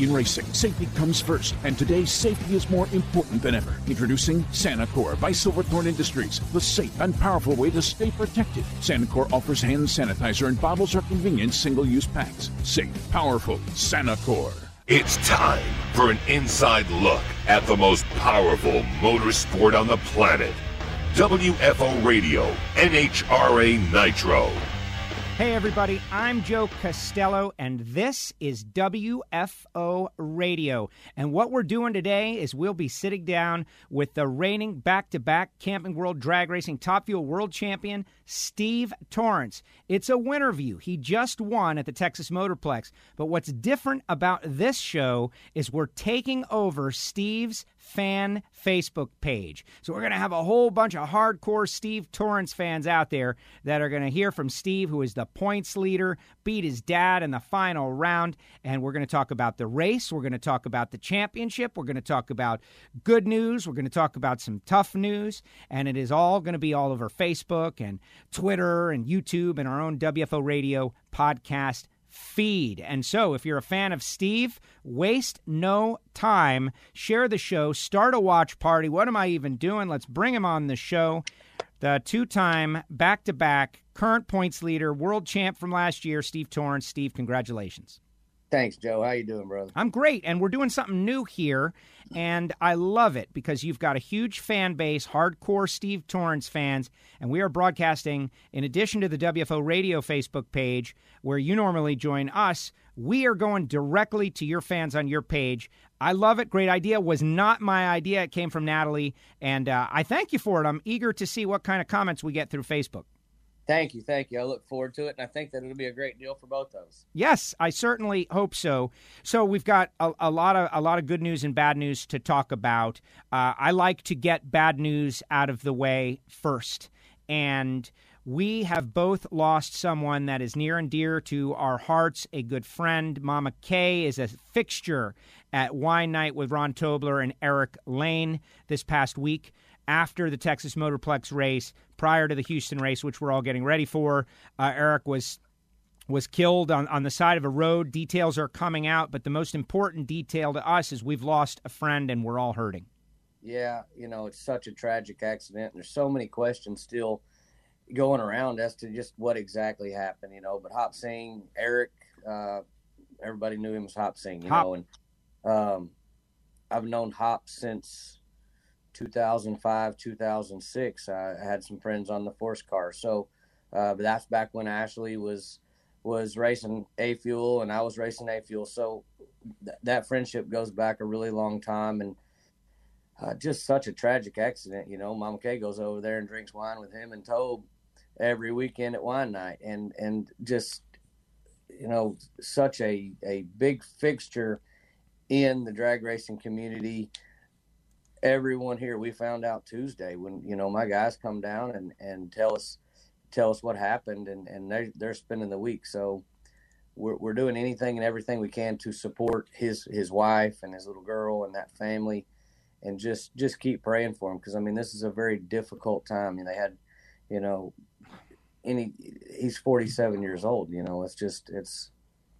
In racing, safety comes first, and today safety is more important than ever. Introducing Sanacor by Silverthorne Industries, the safe and powerful way to stay protected. Sanacor offers hand sanitizer and bottles are convenient single-use packs. Safe, powerful, Sanacor. It's time for an inside look at the most powerful motorsport on the planet. WFO Radio, NHRA Nitro. Hey, everybody, I'm Joe Costello, and this is WFO Radio. And what we're doing today is we'll be sitting down with the reigning back to back Camping World Drag Racing Top Fuel World Champion, Steve Torrence. It's a winter view. He just won at the Texas Motorplex. But what's different about this show is we're taking over Steve's fan Facebook page. So we're going to have a whole bunch of hardcore Steve Torrence fans out there that are going to hear from Steve, who is the points leader, beat his dad in the final round. And we're going to talk about the race. We're going to talk about the championship. We're going to talk about good news. We're going to talk about some tough news. And it is all going to be all over Facebook and Twitter and YouTube and our own WFO radio podcast feed. And so, if you're a fan of Steve, waste no time. Share the show, start a watch party. What am I even doing? Let's bring him on the show. The two time, back to back, current points leader, world champ from last year, Steve Torrence. Steve, congratulations. Thanks, Joe. How you doing, brother? I'm great, and we're doing something new here, and I love it because you've got a huge fan base, hardcore Steve Torrence fans, and we are broadcasting in addition to the WFO Radio Facebook page where you normally join us. We are going directly to your fans on your page. I love it. Great idea. Was not my idea. It came from Natalie, and uh, I thank you for it. I'm eager to see what kind of comments we get through Facebook. Thank you, thank you. I look forward to it, and I think that it'll be a great deal for both of us. Yes, I certainly hope so. So we've got a, a lot of a lot of good news and bad news to talk about. Uh, I like to get bad news out of the way first, and we have both lost someone that is near and dear to our hearts. A good friend, Mama Kay, is a fixture at Wine Night with Ron Tobler and Eric Lane this past week after the Texas Motorplex race, prior to the Houston race, which we're all getting ready for. Uh, Eric was was killed on, on the side of a road. Details are coming out, but the most important detail to us is we've lost a friend and we're all hurting. Yeah, you know, it's such a tragic accident. And there's so many questions still going around as to just what exactly happened, you know. But Hop Sing, Eric, uh, everybody knew him as Hop Sing, you Hop. know. And um, I've known Hop since 2005, 2006. I had some friends on the force car. So, uh, but that's back when Ashley was was racing A Fuel and I was racing A Fuel. So th- that friendship goes back a really long time and uh, just such a tragic accident. You know, Mama Kay goes over there and drinks wine with him and Tobe every weekend at wine night and, and just, you know, such a, a big fixture in the drag racing community everyone here we found out tuesday when you know my guys come down and and tell us tell us what happened and and they they're spending the week. So we're, we're doing anything and everything we can to support his his wife and his little girl and that family and just just keep praying for him because i mean this is a very difficult time. And they had you know any he's 47 years old you know it's just it's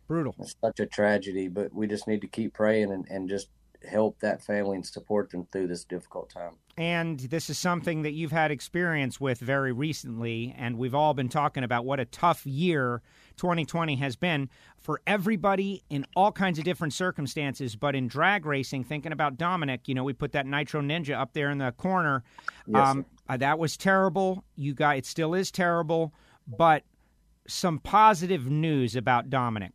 Brutal. it's such a tragedy but we just need to keep praying and, and just help that family and support them through this difficult time And this is something that you've had experience with very recently, and we've all been talking about what a tough year 2020 has been for everybody in all kinds of different circumstances. But in drag racing, thinking about Dominic, you know, we put that Nitro Ninja up there in the corner. Yes, um, uh, that was terrible. You guys, it still is terrible, but some positive news about Dominic.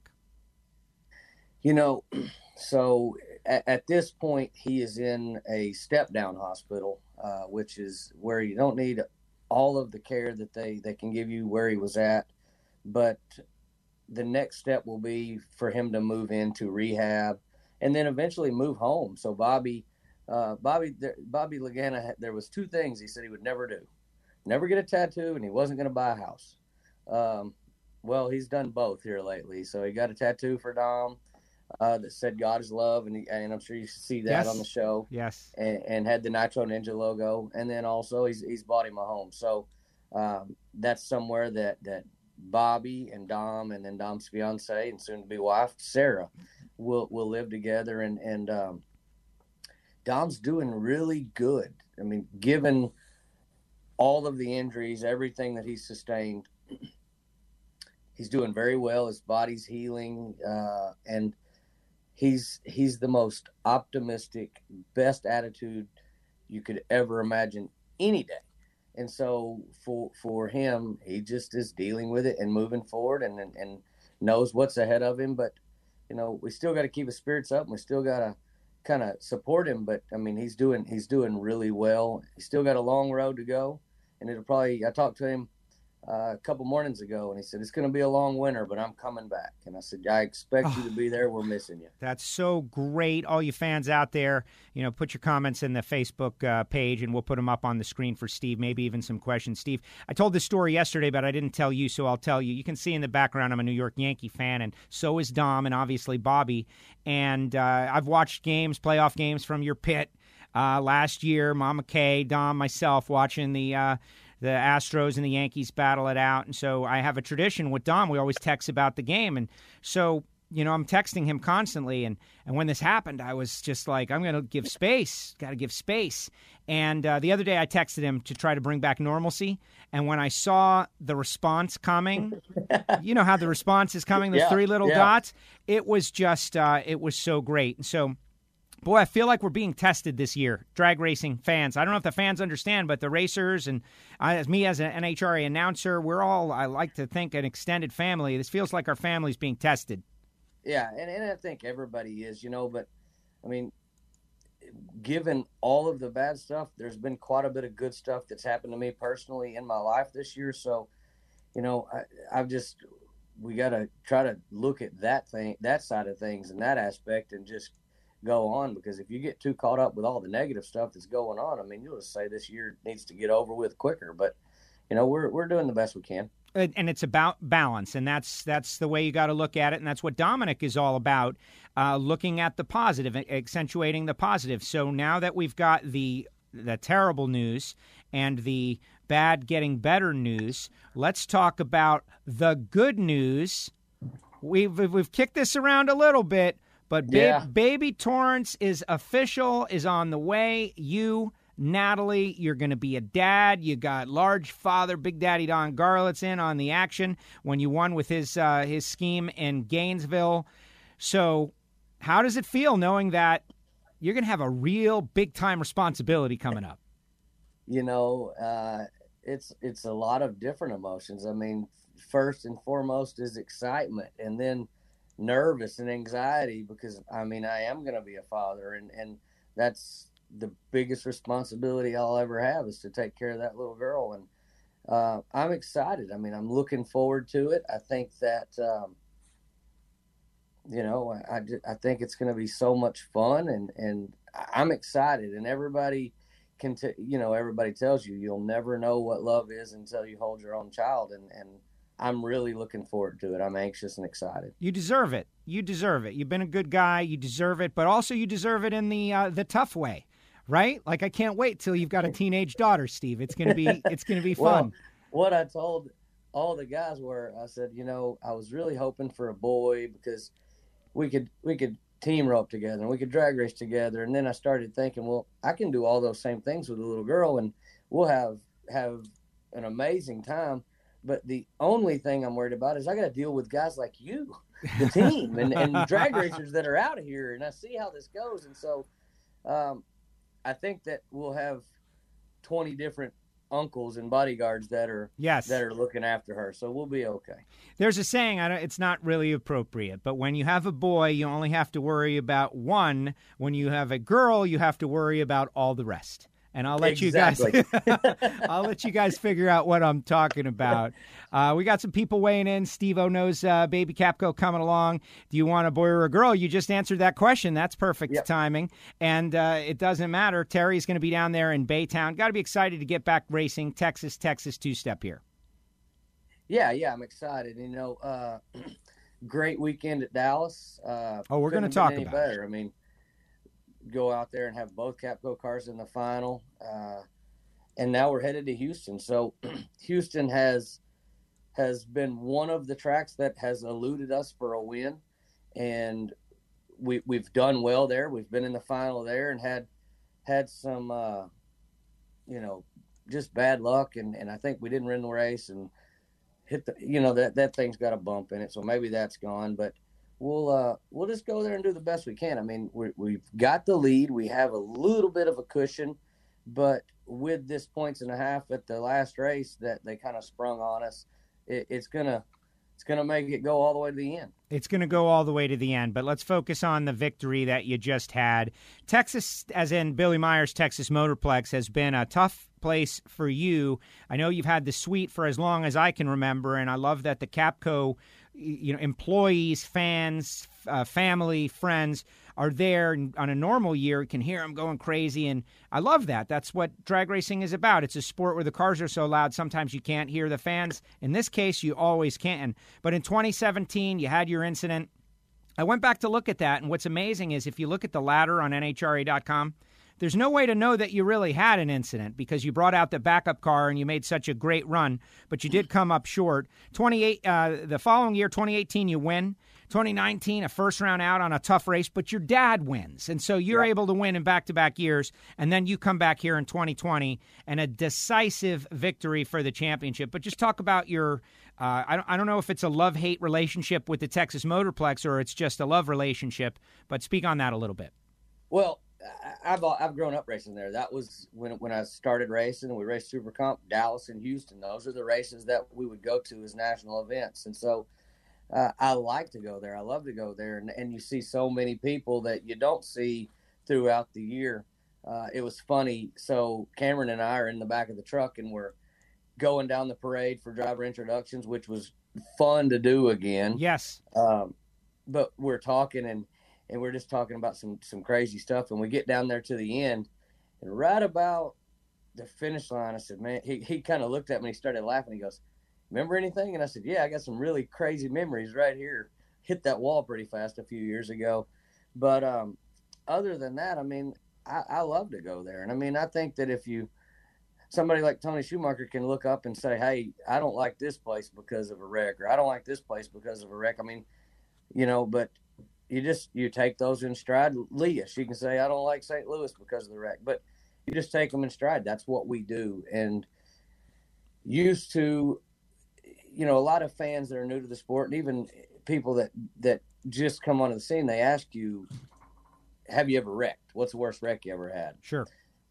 You know, so at, at this point, he is in a step down hospital, uh, which is where you don't need all of the care that they, they can give you where he was at. But the next step will be for him to move into rehab and then eventually move home. So Bobby, uh, Bobby, Bobby Lagana, there was two things he said he would never do: never get a tattoo, and he wasn't going to buy a house. Um, well, he's done both here lately. So he got a tattoo for Dom uh, that said "God is love," and, and I'm sure you see that Yes. on the show Yes. and, and had the Nitro Ninja logo, and then also he's he's bought him a home. So um, that's somewhere that that Bobby and Dom, and then Dom's fiance and soon to be wife Sarah, we'll we'll live together. And and um, Dom's doing really good. I mean, given all of the injuries, everything that he's sustained, he's doing very well. His body's healing, uh, and he's he's the most optimistic, best attitude you could ever imagine any day. And so for for him, he just is dealing with it and moving forward, and and, and knows what's ahead of him. But you know, we still got to keep his spirits up. And we still got to kind of support him. But I mean, he's doing he's doing really well. He's still got a long road to go, and it'll probably. I talked to him uh, a couple mornings ago, and he said it's going to be a long winter, but I'm coming back. And I said, I expect oh, you to be there. We're missing you. That's so great, all you fans out there. You know, put your comments in the Facebook uh, page, and we'll put them up on the screen for Steve. Maybe even some questions, Steve. I told this story yesterday, but I didn't tell you, so I'll tell you. You can see in the background, I'm a New York Yankee fan, and so is Dom, and obviously Bobby. And uh, I've watched games, playoff games from your pit. Uh, last year, Mama Kay, Dom, myself, watching the uh, the Astros and the Yankees battle it out. And so I have a tradition with Dom. We always text about the game. And so, you know, I'm texting him constantly. And, and when this happened, I was just like, I'm going to give space. Got to give space. And uh, the other day I texted him to try to bring back normalcy. And when I saw the response coming, you know how the response is coming, those yeah, three little yeah. dots, it was just, uh, it was so great. And so, boy, I feel like we're being tested this year, drag racing fans. I don't know if the fans understand, but the racers and I, as me as an NHRA announcer, we're all, I like to think, an extended family. This feels like our family's being tested. Yeah, and, and I think everybody is, you know, but I mean, given all of the bad stuff, there's been quite a bit of good stuff that's happened to me personally in my life this year. So, you know, I, I've just, we got to try to look at that thing, that side of things and that aspect and just go on because if you get too caught up with all the negative stuff that's going on, I mean, you'll just say this year needs to get over with quicker. But you know, we're we're doing the best we can. And it's about balance, and that's that's the way you got to look at it, and that's what Dominic is all about, uh, looking at the positive, accentuating the positive. So now that we've got the the terrible news and the bad getting better news, let's talk about the good news. We've we've kicked this around a little bit. But ba- yeah. baby Torrence is official, is on the way. You, Natalie, you're going to be a dad. You got large father, Big Daddy Don Garlits in on the action when you won with his uh, his scheme in Gainesville. So, how does it feel knowing that you're going to have a real big time responsibility coming up? You know, uh, it's it's a lot of different emotions. I mean, first and foremost is excitement, and then nervous and anxiety because I mean I am going to be a father and and that's the biggest responsibility I'll ever have is to take care of that little girl and uh, I'm excited. I mean I'm looking forward to it. I think that um, you know I, I, think it's going to be so much fun and and I'm excited and everybody can t- you know everybody tells you you'll never know what love is until you hold your own child and and I'm really looking forward to it. I'm anxious and excited. You deserve it. You deserve it. You've been a good guy. You deserve it, but also you deserve it in the uh, the tough way, right? Like I can't wait till you've got a teenage daughter, Steve. It's gonna be it's gonna be fun. well, what I told all the guys were, I said, you know, I was really hoping for a boy because we could we could team rope together and we could drag race together. And then I started thinking, well, I can do all those same things with a little girl, and we'll have have an amazing time but the only thing I'm worried about is I got to deal with guys like you, the team, and, and drag racers that are out of here. And I see how this goes. And so um, I think that we'll have 20 different uncles and bodyguards that are yes that are looking after her so we'll be okay there's a saying I don't, it's not really appropriate but when you have a boy you only have to worry about one when you have a girl you have to worry about all the rest and I'll let exactly. you guys I'll let you guys figure out what I'm talking about. Uh, we got some people weighing in. Steve O knows uh, Baby Capco coming along. Do you want a boy or a girl? You just answered that question. That's perfect yep. timing. And uh, it doesn't matter. Terry's going to be down there in Baytown. Got to be excited to get back racing. Texas, Texas two step here. Yeah, yeah, I'm excited. You know, uh, great weekend at Dallas. Uh, oh, we're going to talk about better. It. I mean, go out there and have both Capco cars in the final. Uh, and now we're headed to Houston. So Houston has has been one of the tracks that has eluded us for a win, and we we've done well there. We've been in the final there and had had some uh, you know just bad luck and and I think we didn't win the race and hit the you know that that thing's got a bump in it so maybe that's gone but we'll uh we'll just go there and do the best we can. I mean we we've got the lead. We have a little bit of a cushion, but with this points and a half at the last race that they kind of sprung on us, it, it's gonna it's going to make it go all the way to the end. It's going to go all the way to the end, but let's focus on the victory that you just had. Texas, as in Billy Meyer's Texas Motorplex, has been a tough place for you. I know you've had the suite for as long as I can remember, and I love that the Capco, you know, employees, fans, uh, family, friends are there on a normal year. You can hear them going crazy, and I love that. That's what drag racing is about. It's a sport where the cars are so loud. Sometimes you can't hear the fans. In this case, you always can. But in 2017, you had your incident. I went back to look at that, and what's amazing is if you look at the ladder on NHRA.com, there's no way to know that you really had an incident because you brought out the backup car and you made such a great run, but you did come up short. 28, uh, the following year, 2018, you win. 2019, a first round out on a tough race, but your dad wins. And so you're able to win in back to back years. And then you come back here in 2020 and a decisive victory for the championship. But just talk about your. Uh, I, don't, I don't know if it's a love hate relationship with the Texas Motorplex or it's just a love relationship, but speak on that a little bit. Well, I've I've grown up racing there. That was when when I started racing. We raced Super Comp, Dallas, and Houston. Those are the races that we would go to as national events. And so uh, I like to go there. I love to go there, and, and you see so many people that you don't see throughout the year. Uh, it was funny. So Cameron and I are in the back of the truck, and we're going down the parade for driver introductions, which was fun to do again. Yes. Um, but we're talking and and we're just talking about some some crazy stuff, and we get down there to the end, and right about the finish line, I said, "Man," he he kind of looked at me, he started laughing. He goes remember anything? And I said, yeah, I got some really crazy memories right here. Hit that wall pretty fast a few years ago. But um, other than that, I mean, I, I love to go there. And I mean, I think that if you, somebody like Tony Schumacher can look up and say, hey, I don't like this place because of a wreck, or I don't like this place because of a wreck. I mean, you know, but you just, you take those in stride. Leah, she can say, I don't like St. Louis because of the wreck. But you just take them in stride. That's what we do. And used to you know, a lot of fans that are new to the sport, and even people that that just come onto the scene, they ask you, "Have you ever wrecked? What's the worst wreck you ever had?" Sure.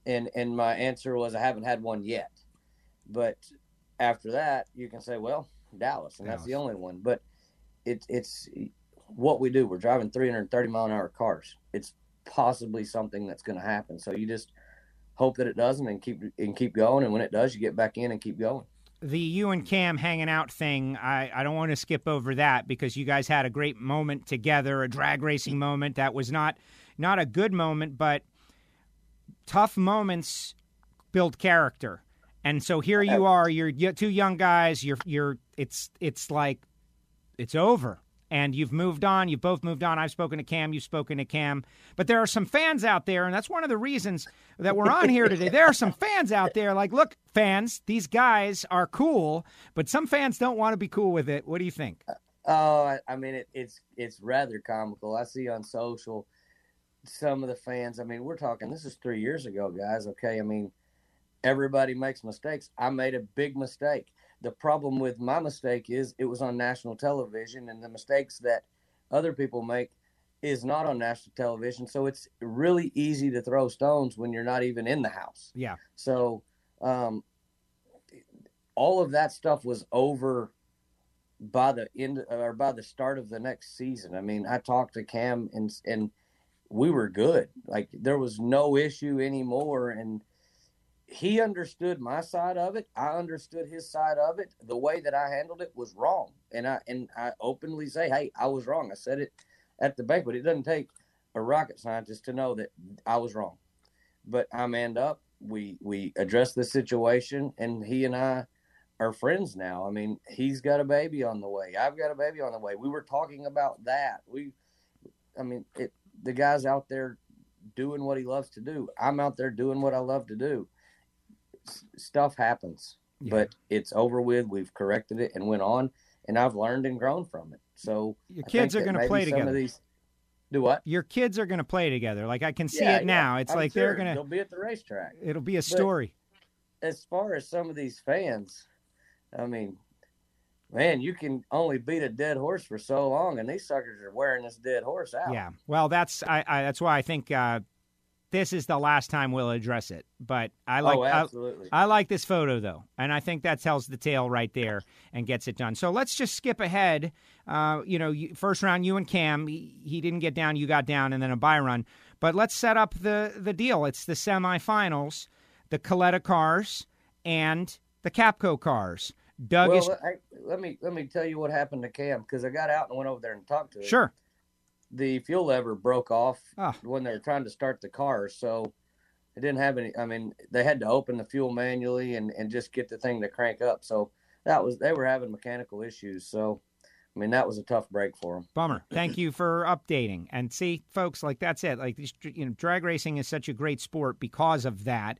And and my answer was, "I haven't had one yet." But after that, you can say, "Well, Dallas," and Dallas. that's the only one. But it's it's what we do. We're driving 330 mile an hour cars. It's possibly something that's going to happen. So you just hope that it doesn't, and keep and keep going. And when it does, you get back in and keep going the you and Cam hanging out thing, I, I don't want to skip over that because you guys had a great moment together, a drag racing moment that was not not a good moment, but tough moments build character. And so here you are, you're two young guys, you're you're it's it's like it's over and you've moved on. You've both moved on. I've spoken to Cam. You've spoken to Cam. But there are some fans out there, and that's one of the reasons that we're on here today. There are some fans out there like, look, fans, these guys are cool, but some fans don't want to be cool with it. What do you think? Uh, oh, I mean, it, it's it's rather comical. I see on social some of the fans. I mean, we're talking. This is three years ago, guys. Okay, I mean, everybody makes mistakes. I made a big mistake the problem with my mistake is it was on national television, and the mistakes that other people make is not on national television. So it's really easy to throw stones when you're not even in the house. Yeah. So um, all of that stuff was over by the end or by the start of the next season. I mean, I talked to Cam and and we were good. Like there was no issue anymore and he understood my side of it. I understood his side of it. The way that I handled it was wrong, and I and I openly say, "Hey, I was wrong." I said it at the banquet. It doesn't take a rocket scientist to know that I was wrong, but I manned up. We we addressed the situation, and he and I are friends now. I mean, he's got a baby on the way. I've got a baby on the way. We were talking about that. We, I mean, it, the guy's out there doing what he loves to do. I'm out there doing what I love to do stuff happens, yeah. but it's over with. We've corrected it and went on, and I've learned and grown from it. So your kids are going to play together. These, Do what? Your kids are going to play together. Like I can see Yeah, it now. It's I'm like sure they're going to. They'll be at the racetrack. It'll be a story. As far as some of these fans, I mean, man, you can only beat a dead horse for so long, and these suckers are wearing this dead horse out. Yeah. Well, that's I, I that's why I think uh, this is the last time we'll address it. But I like oh, I, absolutely. I like this photo though, and I think that tells the tale right there and gets it done. So let's just skip ahead. Uh, you know, you, first round, you and Cam, he, he didn't get down, you got down, and then a bye run. But let's set up the the deal. It's the semifinals, the Kalitta cars and the Capco cars. Doug well, is I, let me let me tell you what happened to Cam because I got out and went over there and talked to him. sure. The fuel lever broke off Oh. when they were trying to start the car, so it didn't have any. I mean, they had to open the fuel manually and and just get the thing to crank up. So that was they were having mechanical issues. So I mean, that was a tough break for them. Bummer. Thank you for updating. And see, folks, like that's it. Like you know, drag racing is such a great sport because of that.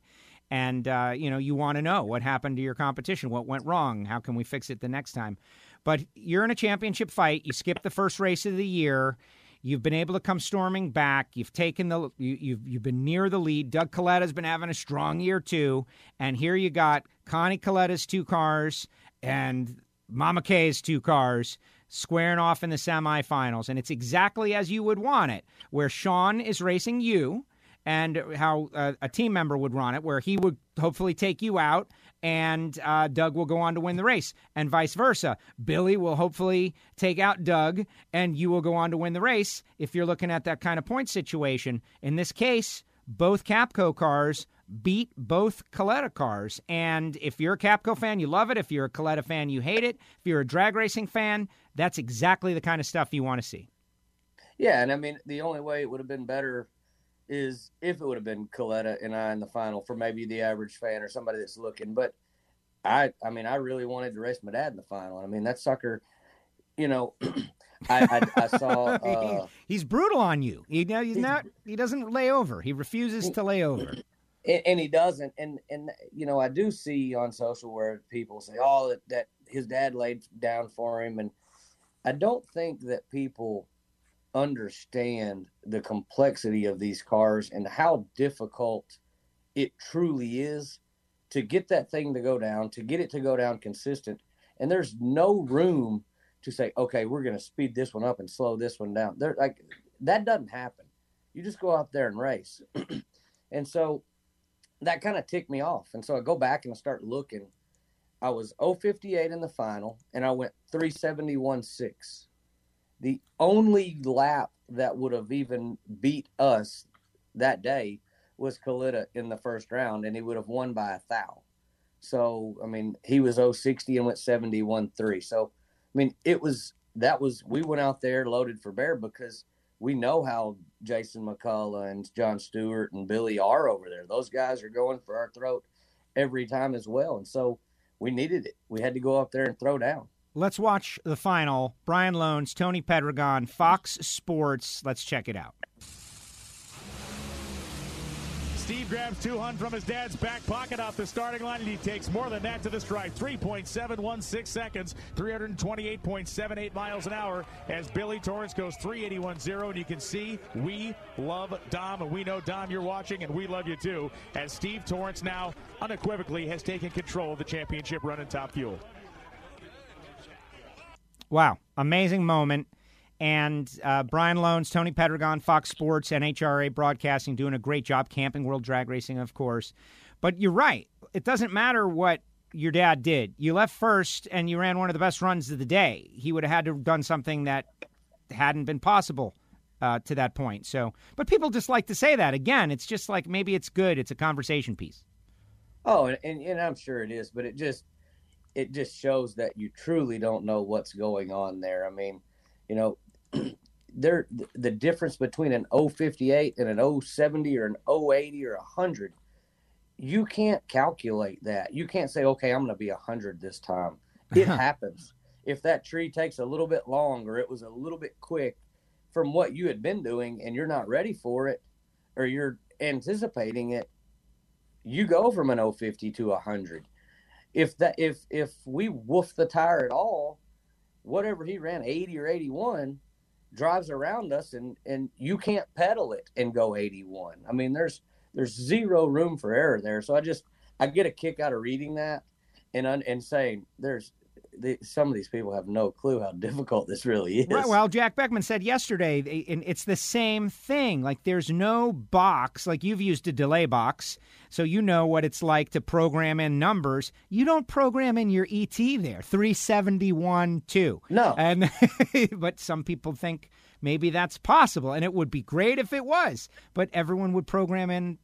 And uh, you know, you want to know what happened to your competition, what went wrong, how can we fix it the next time. But you're in a championship fight. You skip the first race of the year. You've been able to come storming back. You've taken the you, you've you've been near the lead. Doug Kalitta's been having a strong year too. And here you got Connie Kalitta's two cars and Mama K's two cars squaring off in the semifinals. And it's exactly as you would want it, where Sean is racing you and how uh, a team member would run it, where he would hopefully take you out and uh, Doug will go on to win the race, and vice versa. Billy will hopefully take out Doug and you will go on to win the race if you're looking at that kind of point situation. In this case, both Capco cars beat both Kalitta cars. And if you're a Capco fan, you love it. If you're a Kalitta fan, you hate it. If you're a drag racing fan, that's exactly the kind of stuff you want to see. Yeah, and I mean, the only way it would have been better is if it would have been Kalitta and I in the final for maybe the average fan or somebody that's looking. But I, I mean, I really wanted to race my dad in the final. I mean, that sucker, you know, I, I, I saw. Uh, he's brutal on you. He, he's He's- not. He doesn't lay over. He refuses to lay over. and, and he doesn't. And and you know, I do see on social where people say, "Oh, that, that his dad laid down for him," and I don't think that people understand the complexity of these cars and how difficult it truly is to get that thing to go down, to get it to go down consistent. And there's no room to say, okay, we're going to speed this one up and slow this one down. There, like that doesn't happen. You just go out there and race. and so that kind of ticked me off. And so I go back and I start looking. I was 058 in the final and I went 371.6. The only lap that would have even beat us that day was Kalitta in the first round, and he would have won by a thou. So, I mean, he was 060 and went 71 3. So, I mean, it was that was we went out there loaded for bear because we know how Jason McCulloch and John Stewart and Billy are over there. Those guys are going for our throat every time as well. And so we needed it. We had to go up there and throw down. Let's watch the final. Brian Lohnes, Tony Pedregon, Fox Sports. Let's check it out. Steve grabs 200 from his dad's back pocket off the starting line, and he takes more than that to the stripe. 3.716 seconds, 328.78 miles an hour as Billy Torrence goes 381.0. And you can see we love Dom, and we know, Dom, you're watching, and we love you too, as Steve Torrence now unequivocally has taken control of the championship run in Top Fuel. Wow, amazing moment. And uh, Brian Lohnes, Tony Pedregon, Fox Sports, NHRA Broadcasting, doing a great job. Camping World Drag Racing, of course. But you're right. It doesn't matter what your dad did. You left first, and you ran one of the best runs of the day. He would have had to have done something that hadn't been possible uh, to that point. So, but people just like to say that. Again, it's just like maybe it's good. It's a conversation piece. Oh, and, and, and I'm sure it is, but it just it just shows that you truly don't know what's going on there. I mean, you know, there the difference between an 058 and an 070 or an 080 or 100 you can't calculate that. You can't say okay i'm going to be 100 this time. It happens. If that tree takes a little bit longer, it was a little bit quick from what you had been doing and you're not ready for it or you're anticipating it you go from an 050 to 100 if that if if we woof the tire at all whatever he ran 80 or 81 drives around us and and you can't pedal it and go 81 i mean there's there's zero room for error there. So i just i get a kick out of reading that and and saying there's the, some of these people have no clue how difficult this really is. Right. Well, Jack Beckman said yesterday, and it's the same thing. Like, there's no box. Like, you've used a delay box, so you know what it's like to program in numbers. You don't program in your ET there, 371 2. No. And, but some people think maybe that's possible, and it would be great if it was, but everyone would program in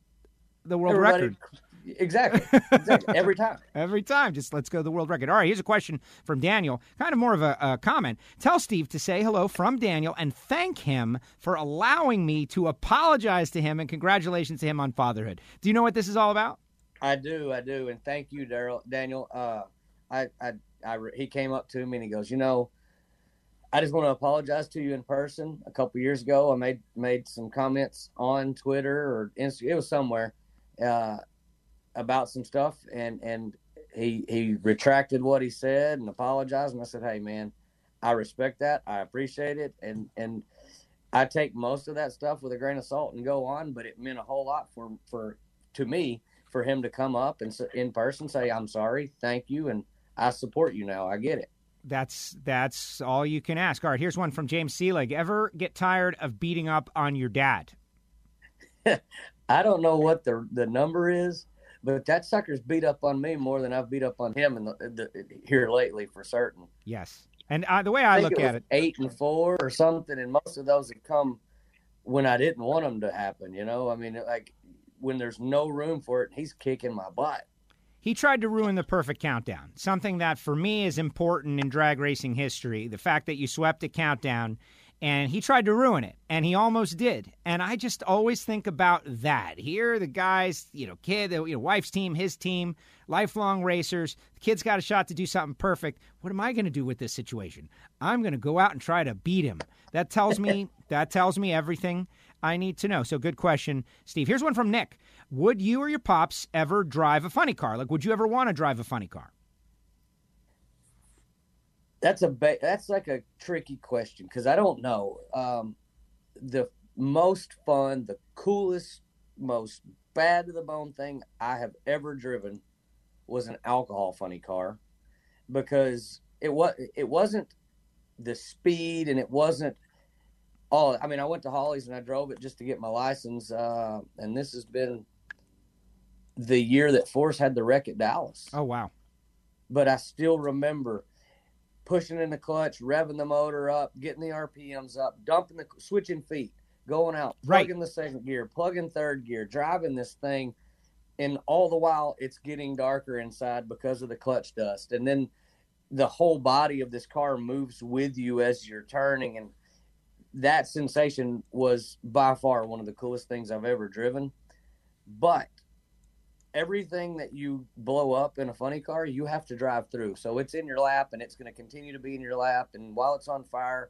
the world Everybody, record. Exactly. exactly. Every time. Every time. Just let's go to the world record. All right, here's a question from Daniel, kind of more of a, a, comment. Tell Steve to say hello from Daniel and thank him for allowing me to apologize to him and congratulations to him on fatherhood. Do you know what this is all about? I do. I do. And thank you, Daryl, Daniel. Uh, I, I, I, he came up to me and he goes, you know, I just want to apologize to you in person. A couple years ago, I made made some comments on Twitter or Instagram. It was somewhere. Uh, about some stuff and and he he retracted what he said and apologized and I said, "Hey man, I respect that. I appreciate it and and I take most of that stuff with a grain of salt and go on, but it meant a whole lot for for to me for him to come up and in person say, "I'm sorry, thank you, and I support you now. I get it." That's that's all you can ask. All right, here's one from James Seelig. Ever get tired of beating up on your dad? I don't know what the the number is, but that sucker's beat up on me more than I've beat up on him in the, the here lately for certain. Yes, and uh, the way I, I look it at it, eight and four or something, and most of those have come when I didn't want them to happen. You know, I mean, like when there's no room for it, he's kicking my butt. He tried to ruin the perfect countdown, something that for me is important in drag racing history. The fact that you swept a countdown and he tried to ruin it and he almost did. And i just always think about that. Here the guys you know kid you know wife's team his team lifelong racers. The kid's got a shot to do something perfect. What am i going to do with this situation? I'm going to go out and try to beat him. That tells me that tells me everything i need to know. So good question steve. Here's one from nick. Would you or your pops ever drive a funny car? Like would you ever want to drive a funny car that's a ba- that's like a tricky question because I don't know. Um, the most fun, the coolest, most bad to the bone thing I have ever driven was an alcohol funny car because it was it wasn't the speed and it wasn't all I mean I went to Hawley's and I drove it just to get my license uh, and this has been the year that Force had the wreck at Dallas. Oh wow. But I still remember pushing in the clutch, revving the motor up, getting the RPMs up, dumping the switching feet, going out, plugging right. the second gear, plugging third gear, driving this thing, and all the while it's getting darker inside because of the clutch dust, and then the whole body of this car moves with you as you're turning, and that sensation was by far one of the coolest things I've ever driven. But everything that you blow up in a funny car, you have to drive through. So it's in your lap and it's going to continue to be in your lap. And while it's on fire,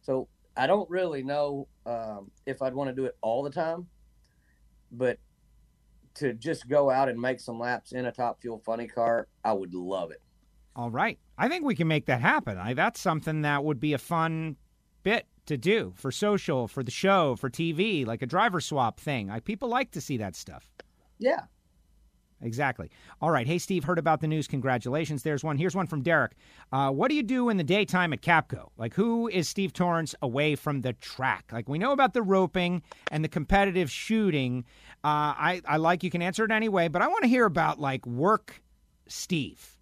so I don't really know um, if I'd want to do it all the time, but to just go out and make some laps in a top fuel funny car, I would love it. All right. I think we can make that happen. I, that's something that would be a fun bit to do for social, for the show, for TV, like a driver swap thing. I, people like to see that stuff. Yeah, Exactly. All right. Hey, Steve, heard about the news. Congratulations. There's one. Here's one from Derek. Uh, what do you do in the daytime at Capco? Like, who is Steve Torrence away from the track? Like, we know about the roping and the competitive shooting. Uh, I, I like you can answer it anyway, but I want to hear about, like, work Steve.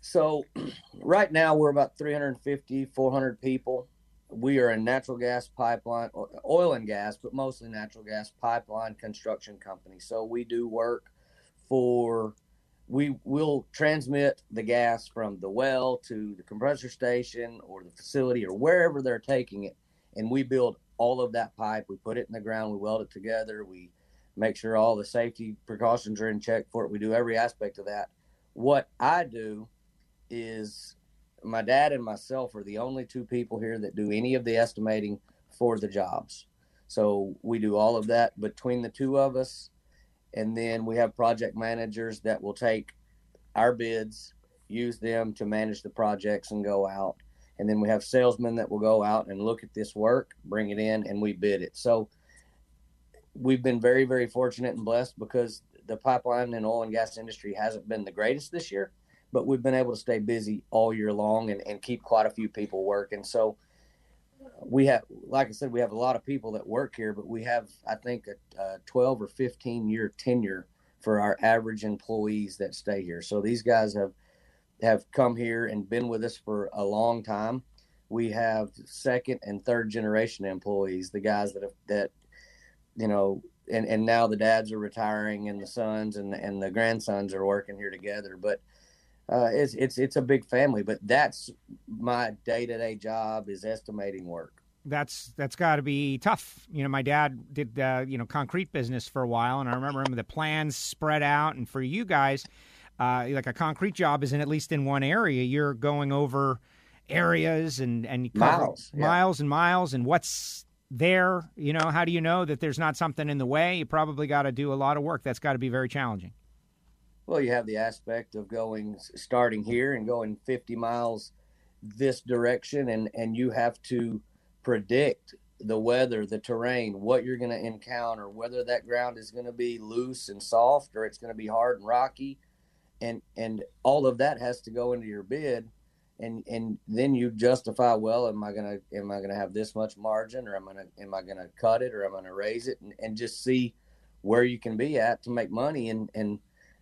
So, right now, we're about 350, 400 people. We are a natural gas pipeline, oil and gas, but mostly natural gas pipeline construction company. So, we do work for we will transmit the gas from the well to the compressor station or the facility or wherever they're taking it. And we build all of that pipe. We put it in the ground. We weld it together. We make sure all the safety precautions are in check for it. We do every aspect of that. What i do is my dad and myself are the only two people here that do any of the estimating for the jobs. So we do all of that between the two of us and then we have project managers that will take our bids use them to manage the projects and go out and then we have salesmen that will go out and look at this work, bring it in, and we bid it. So we've been very, very fortunate and blessed because the pipeline and oil and gas industry hasn't been the greatest this year, but we've been able to stay busy all year long and, and keep quite a few people working. So we have, like I said, we have a lot of people that work here, but we have, I think, a, a 12 or 15 year tenure for our average employees that stay here. So these guys have have come here and been with us for a long time. We have second and third generation employees, the guys that have that you know, and and now the dads are retiring and the sons and and the grandsons are working here together. But uh, it's it's it's a big family. But that's my day to day job is estimating work. That's that's got to be tough. You know, my dad did uh, you know concrete business for a while, and I remember him the plans spread out. And for you guys, uh, like a concrete job isn't at least in one area. You're going over areas and and miles, yeah. miles and miles, and what's there. You know, how do you know that there's not something in the way? You probably got to do a lot of work. That's got to be very challenging. Well, you have the aspect of going starting here and going 50 miles this direction, and and you have to predict the weather, the terrain, what you're going to encounter, whether that ground is going to be loose and soft or it's going to be hard and rocky. And and all of that has to go into your bid and and then you justify well am i gonna am i gonna have this much margin or am i gonna am i gonna cut it or am i gonna raise it? And, and just see where you can be at to make money and and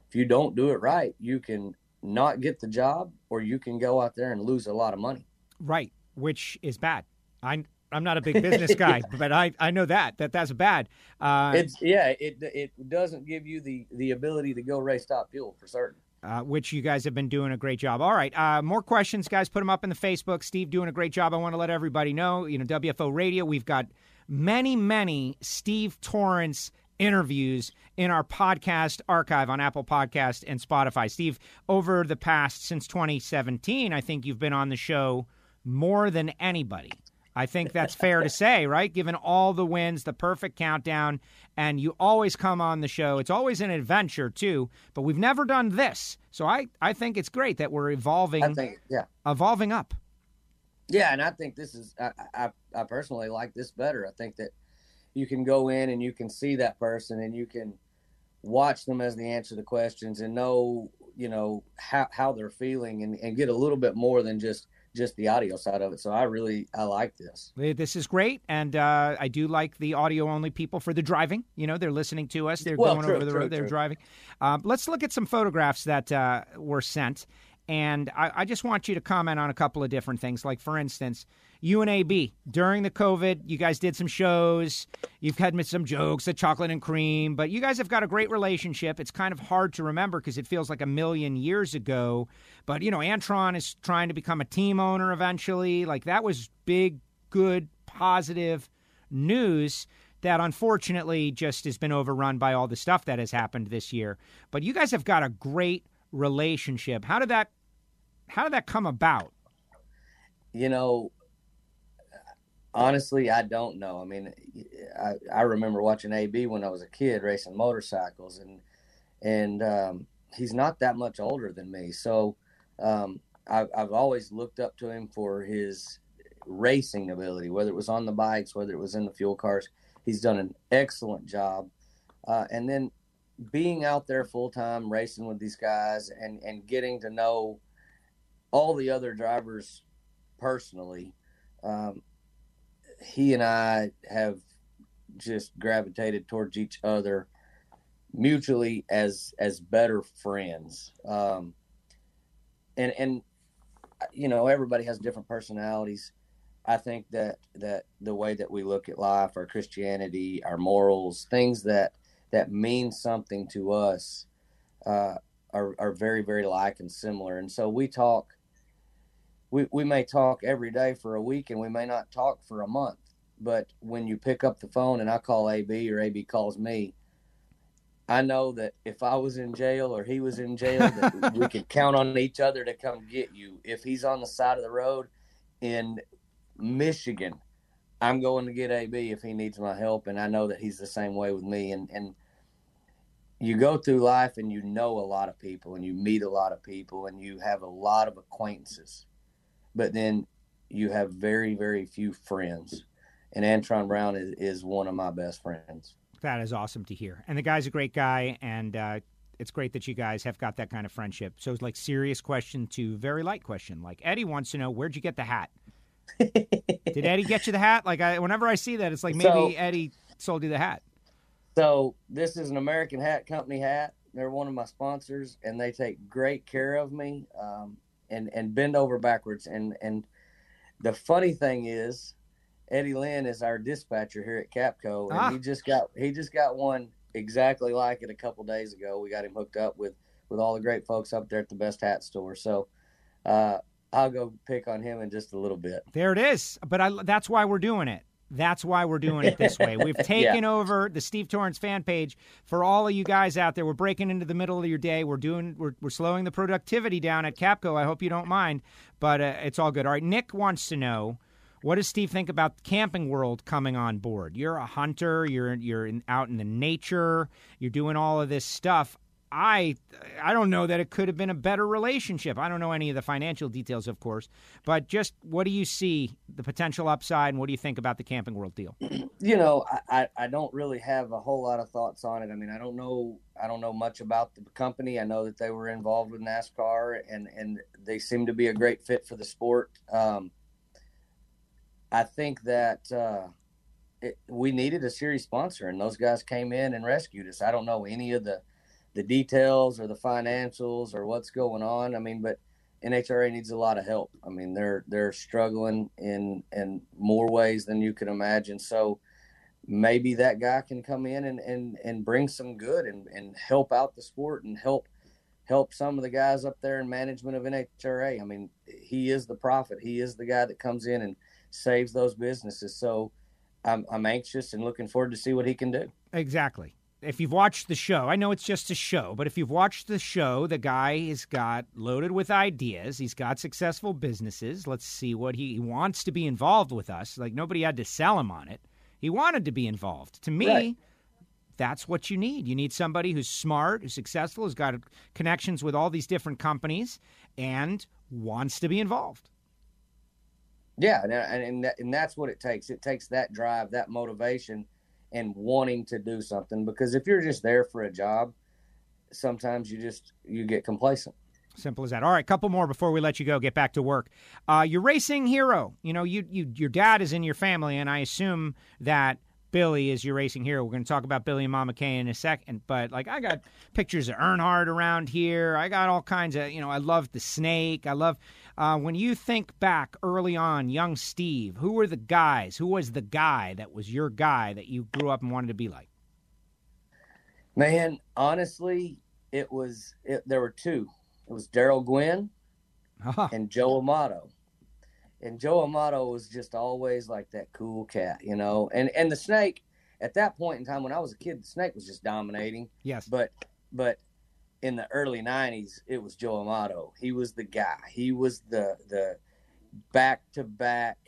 if you don't do it right you can not get the job or you can go out there and lose a lot of money right which is bad i I'm not a big business guy, yeah. but I, I know that that that's bad. Uh, it's yeah, it it doesn't give you the the ability to go race top fuel for certain uh, which you guys have been doing a great job. All right, uh, more questions, guys. Put them up in the Facebook. Steve doing a great job. I want to let everybody know, you know, WFO Radio. We've got many, many Steve Torrence interviews in our podcast archive on Apple Podcast and Spotify. Steve, over the past since 2017, I think you've been on the show more than anybody. I think that's fair to say, right? Given all the wins, the perfect countdown, and you always come on the show. It's always an adventure too, but we've never done this. So I, I think it's great that we're evolving I think, yeah. evolving up. Yeah, and I think this is I, I, I personally like this better. I think that you can go in and you can see that person and you can watch them as they answer the questions and know, you know, how, how they're feeling and, and get a little bit more than just just the audio side of it. So I really I like this. This is great, and uh, I do like the audio only people for the driving. You know, they're listening to us. They're well, going true, over the true, road. They're true. driving. Uh, let's look at some photographs that uh, were sent, and I, I just want you to comment on a couple of different things. Like for instance, UNAB during the COVID, you guys did some shows. You've had some jokes at Chocolate and Cream, but you guys have got a great relationship. It's kind of hard to remember because it feels like a million years ago. But you know, Antron is trying to become a team owner eventually. Like that was big, good, positive news that unfortunately just has been overrun by all the stuff that has happened this year. But you guys have got a great relationship. How did that how did that come about? You know, honestly, I don't know. I mean, I, I remember watching AB when I was a kid racing motorcycles, and and um, he's not that much older than me. So um, I, I've always looked up to him for his racing ability, whether it was on the bikes, whether it was in the fuel cars. He's done an excellent job. Uh, and then being out there full time racing with these guys and, and getting to know all the other drivers personally, um, he and I have just gravitated towards each other mutually as as better friends. Um, and and you know everybody has different personalities. I think that that the way that we look at life, our Christianity, our morals, things that that mean something to us, uh, are are very very like and similar. And so we talk. We we may talk every day for a week, and we may not talk for a month. But when you pick up the phone and I call AB or AB calls me, I know that if I was in jail or he was in jail, that we could count on each other to come get you. If he's on the side of the road in Michigan, I'm going to get AB if he needs my help, and I know that he's the same way with me. And and you go through life and you know a lot of people and you meet a lot of people and you have a lot of acquaintances, but then you have very very few friends, and Antron Brown is, is one of my best friends. That is awesome to hear, and the guy's a great guy, and uh, it's great that you guys have got that kind of friendship. So it's like serious question to very light question. Like Eddie wants to know where'd you get the hat? Did Eddie get you the hat? Like I, whenever I see that, it's like maybe so, Eddie sold you the hat. So this is an American Hat Company hat. They're one of my sponsors, and they take great care of me um, and and bend over backwards. And and the funny thing is, Eddie Lynn is our dispatcher here at Capco, and ah. he just got he just got one exactly like it a couple days ago. We got him hooked up with with all the great folks up there at the Best Hat Store. So uh, I'll go pick on him in just a little bit. There it is. But I, that's why we're doing it. That's why we're doing it this way. We've taken yeah. over the Steve Torrence fan page for all of you guys out there. We're breaking into the middle of your day. We're doing we're, we're slowing the productivity down at Capco. I hope you don't mind, but uh, it's all good. All right, Nick wants to know what does Steve think about Camping World coming on board? You're a hunter. You're you're in, out in the nature. You're doing all of this stuff. I I don't know that it could have been a better relationship. I don't know any of the financial details, of course, but just what do you see the potential upside, and what do you think about the Camping World deal? You know, I, I don't really have a whole lot of thoughts on it. I mean, I don't know I don't know much about the company. I know that they were involved with NASCAR, and and they seem to be a great fit for the sport. Um, I think that. Uh, it, we needed a series sponsor, and those guys came in and rescued us. I don't know any of the the details or the financials or what's going on. I mean, but NHRA needs a lot of help. I mean, they're they're struggling in in more ways than you can imagine. So maybe that guy can come in and and, and bring some good and, and help out the sport and help help some of the guys up there in management of NHRA. I mean, he is the prophet. He is the guy that comes in and saves those businesses. So I'm I'm anxious and looking forward to see what he can do. Exactly if you've watched the show, I know it's just a show, but if you've watched the show, the guy has got loaded with ideas. He's got successful businesses. Let's see what he, he wants to be involved with us. Like nobody had to sell him on it. He wanted to be involved. To me, right. that's what you need. You need somebody who's smart, who's successful, who's got connections with all these different companies, and wants to be involved. Yeah, and and, and that's what it takes. It takes that drive, that motivation and wanting to do something because if you're just there for a job sometimes you just you get complacent simple as that all right couple more before we let you go get back to work uh, your racing hero you know you, you your dad is in your family and i assume that Billy is your racing hero. We're going to talk about Billy and Mama Kay in a second, but like I got pictures of Earnhardt around here. I got all kinds of, you know, I love the snake. I love uh, when you think back early on, young Steve. Who were the guys? Who was the guy that was your guy that you grew up and wanted to be like? Man, honestly, it was it, there were two. It was Darrell Gwynn uh-huh. and Joe Amato and Joe Amato was just always like that cool cat, you know. And and the snake at that point in time when I was a kid, the snake was just dominating. Yes. But but in the early '90s, it was Joe Amato. He was the guy. He was the the back to back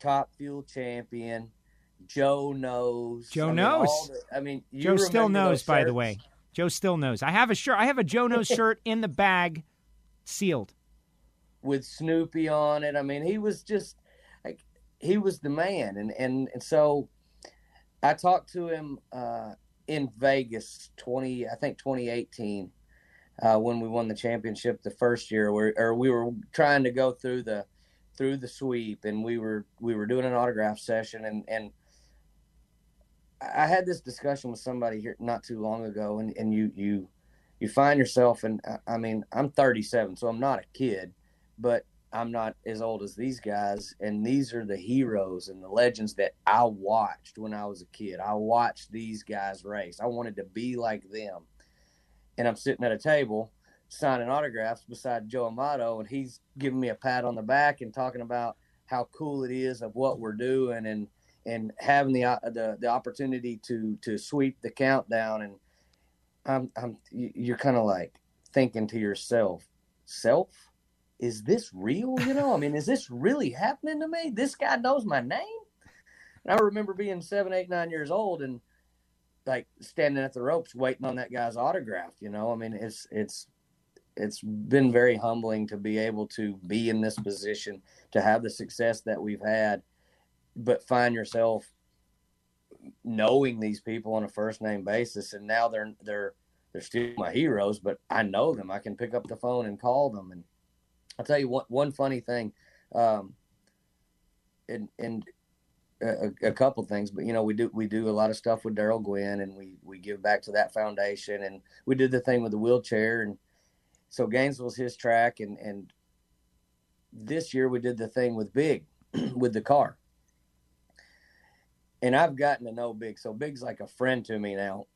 top fuel champion. Joe knows. Joe I mean, knows. The, I mean, Joe still knows. By the way, Joe still knows. I have a shirt. I have a Joe knows shirt in the bag, sealed with Snoopy on it. I mean, he was just like he was the man, and and and so I talked to him uh, in Vegas, twenty I think twenty eighteen. Uh, when we won the championship the first year, where or we were trying to go through the through the sweep, and we were we were doing an autograph session, and and I had this discussion with somebody here not too long ago, and and you you you find yourself, and I mean I'm 37, so I'm not a kid, but I'm not as old as these guys. And these are the heroes and the legends that I watched when I was a kid. I watched these guys race. I wanted to be like them. And I'm sitting at a table signing autographs beside Joe Amato, and he's giving me a pat on the back and talking about how cool it is of what we're doing and and having the uh, the, the opportunity to to sweep the countdown and I'm I'm you're kind of like thinking to yourself, self is this real? You know, I mean, is this really happening to me? This guy knows my name. And I remember being seven, eight, nine years old and like standing at the ropes waiting on that guy's autograph. You know, I mean, it's it's it's been very humbling to be able to be in this position, to have the success that we've had, but find yourself knowing these people on a first name basis, and now they're they're they're still my heroes, but I know them. I can pick up the phone and call them. And I'll tell you one one funny thing, um, and and a, a, couple things, but you know we do we do a lot of stuff with Darrell Gwynn, and we we give back to that foundation, and we did the thing with the wheelchair, and so Gainesville's his track, and and this year we did the thing with Big, with the car, and I've gotten to know Big, so Big's like a friend to me now,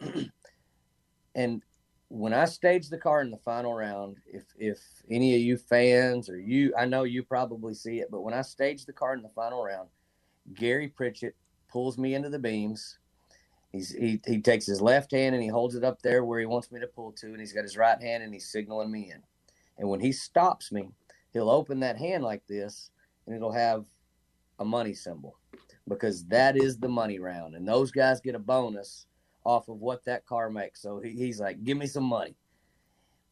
and when I stage the car in the final round, if if any of you fans or you, I know you probably see it, but when I stage the car in the final round Gary Pritchett pulls me into the beams. He's, he, he takes his left hand and he holds it up there where he wants me to pull to, and he's got his right hand and he's signaling me in. And when he stops me, he'll open that hand like this and it'll have a money symbol because that is the money round. And those guys get a bonus off of what that car makes. So he, he's like, give me some money.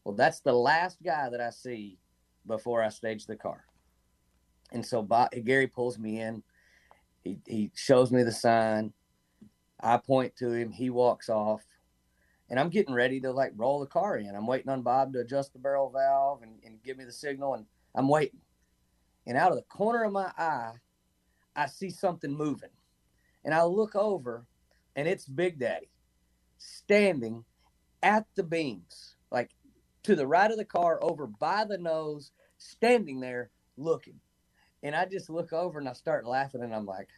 Well, that's the last guy that I see before I stage the car. And so Bob, Gary pulls me in. He he shows me the sign. I point to him. He walks off, and I'm getting ready to like roll the car in. I'm waiting on Bob to adjust the barrel valve and, and give me the signal, and I'm waiting. And out of the corner of my eye, I see something moving, and I look over, and it's Big Daddy standing at the beams, like to the right of the car, over by the nose, standing there looking. And I just look over and I start laughing and I'm like,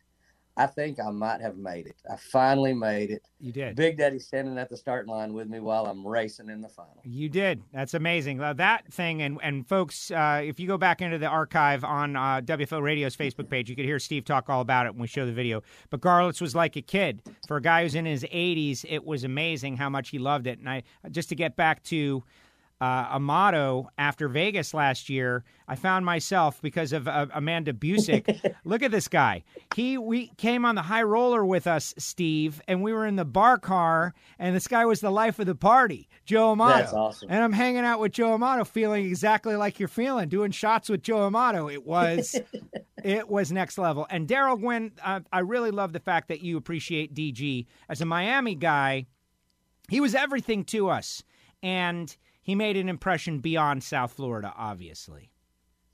I think I might have made it. I finally made it. You did. Big Daddy standing at the starting line with me while I'm racing in the final. You did. That's amazing. That thing, and and folks, uh, if you go back into the archive on uh, WFO Radio's Facebook page, you could hear Steve talk all about it when we show the video. But Garlits was like a kid. For a guy who's in his 80s, it was amazing how much he loved it. And I just to get back to uh, Amato after Vegas last year, I found myself because of uh, Amanda Busick. look at this guy. He we came on the high roller with us, Steve, and we were in the bar car, and this guy was the life of the party, Joe Amato. That's awesome. And I'm hanging out with Joe Amato, feeling exactly like you're feeling, doing shots with Joe Amato. It was, it was next level. And Darrell Gwynn, uh, I really love the fact that you appreciate DG as a Miami guy. He was everything to us, and he made an impression beyond South Florida, obviously.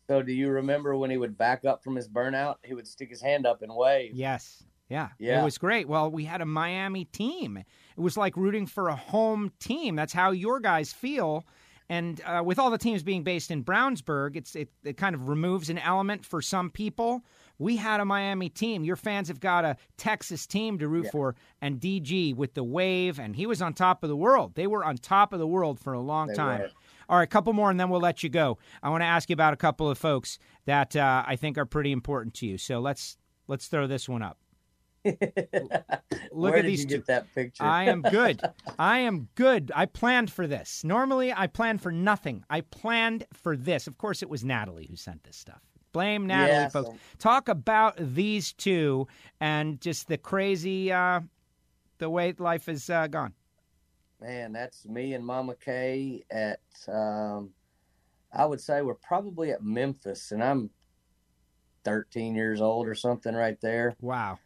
So, do you remember when he would back up from his burnout? He would stick his hand up and wave. Yes. Yeah. yeah. It was great. Well, we had a Miami team. It was like rooting for a home team. That's how your guys feel. And uh, with all the teams being based in Brownsburg, it's it, it kind of removes an element for some people. We had a Miami team. Your fans have got a Texas team to root yeah. for, and DG with the wave, and he was on top of the world. They were on top of the world for a long they time. Were. All right, a couple more, and then we'll let you go. I want to ask you about a couple of folks that uh, I think are pretty important to you. So let's let's throw this one up. Look Where at these two. that picture. I am good. I am good. I planned for this. Normally, I plan for nothing. I planned for this. Of course, it was Natalie who sent this stuff. Blame Natalie, yeah, folks. Talk about these two and just the crazy, uh, the way life has uh, gone. Man, that's me and Mama Kay at, um, I would say we're probably at Memphis, and I'm 13 years old or something right there. Wow.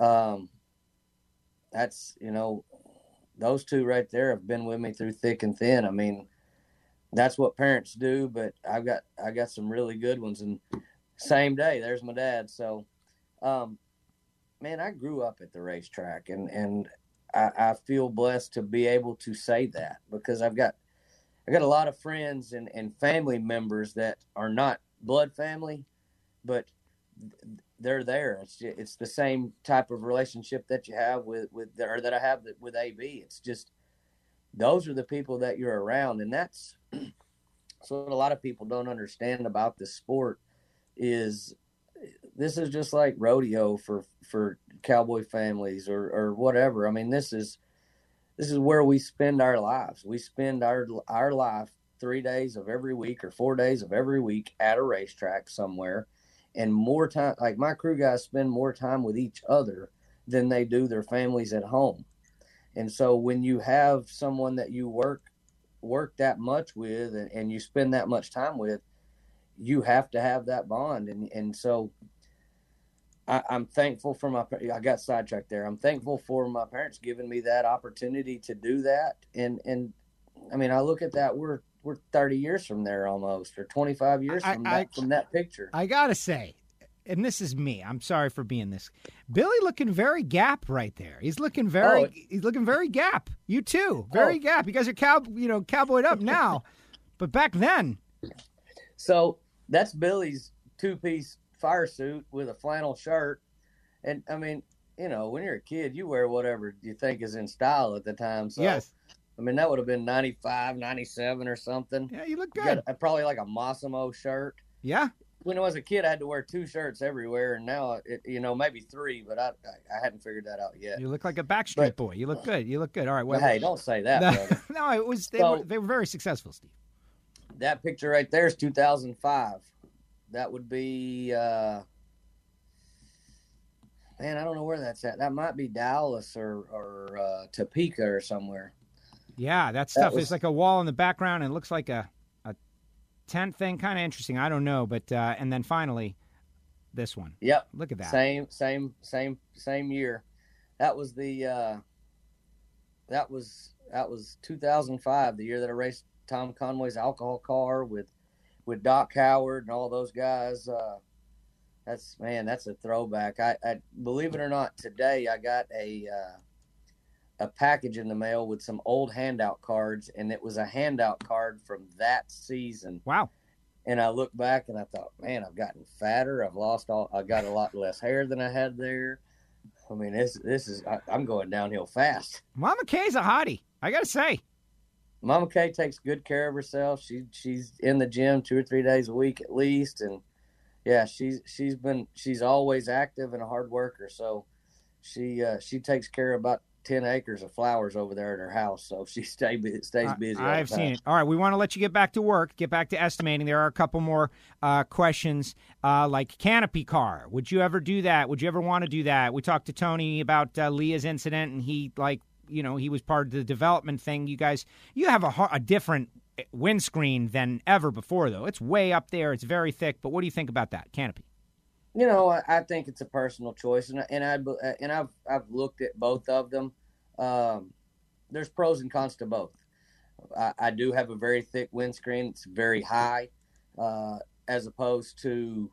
Um, that's, you know, those two right there have been with me through thick and thin. I mean, that's what parents do, but I've got I got some really good ones and same day. There's my dad. So, um, man, I grew up at the racetrack, and and I, I, feel blessed to be able to say that because I've got I got a lot of friends and and family members that are not blood family, but they're there. It's it's the same type of relationship that you have with with or that I have with AB. It's just those are the people that you're around, and that's so what a lot of people don't understand about the sport is this is just like rodeo for for cowboy families or or whatever. I mean, this is this is where we spend our lives. We spend our our life three days of every week or four days of every week at a racetrack somewhere, and more time. Like my crew guys spend more time with each other than they do their families at home. And so when you have someone that you work work that much with and, and you spend that much time with, you have to have that bond. And, and so I, am thankful for my, I got sidetracked there. I'm thankful for my parents giving me that opportunity to do that. And, and I mean, I look at that, we're, we're 30 years from there almost, or 25 years from, I, that, I, from that picture. I got to say, and this is me. I'm sorry for being this. Billy looking very gap right there. He's looking very oh, he's looking very gap. You too. Oh. Very oh. gap. You guys are cow you know, cowboyed up now. but back then. So that's Billy's two piece fire suit with a flannel shirt. And I mean, you know, when you're a kid, you wear whatever you think is in style at the time. So yes. I mean, that would have been 95, 97 or something. Yeah, you look good. You probably like a Mossimo shirt. Yeah when I was a kid, I had to wear two shirts everywhere, and now, it, you know, maybe three, but I, I hadn't figured that out yet. You look like a Backstreet but, Boy. You look good. You look good. All right. Well, hey, don't say that. no, it was they, so, were, they were very successful, Steve. That picture right there is 2005. That would be, uh, man, I don't know where that's at. That might be Dallas or or uh, Topeka or somewhere. Yeah, that stuff that was, is like a wall in the background and looks like a a tent thing kind of interesting. I don't know, but uh, and then finally, this one. Yep. Look at that. Same, same, same, same year. That was the. Uh, that was that was 2005, the year that I raced Tom Conway's alcohol car with with Doc Howard and all those guys. Uh, that's man, that's a throwback. I, I believe it or not, today I got a uh, a package in the mail with some old handout cards, and it was a handout card from that season. Wow. And I looked back and I thought, man, I've gotten fatter. I've lost all. I got a lot less hair than I had there. I mean, this this is. I, am going downhill fast. Mama Kay's a hottie. I gotta say. Mama Kay takes good care of herself. She she's in the gym two or three days a week at least, and yeah, she's she's been she's always active and a hard worker. So she uh, she takes care of about 10 acres of flowers over there at her house, so she stay, stays busy. I've seen it. All right, we want to let you get back to work, get back to estimating. There are a couple more uh, questions, uh, like canopy car. Would you ever do that? Would you ever want to do that? We talked to Tony about uh, Leah's incident, and he, like, you know, he was part of the development thing. You guys, you have a, a different windscreen than ever before, though. It's way up there, it's very thick, but what do you think about that canopy? you know, I, think it's a personal choice, and and I and I've I've looked at both of them. Um, there's pros and cons to both. I, I, do have a very thick windscreen; it's very high, uh, as opposed to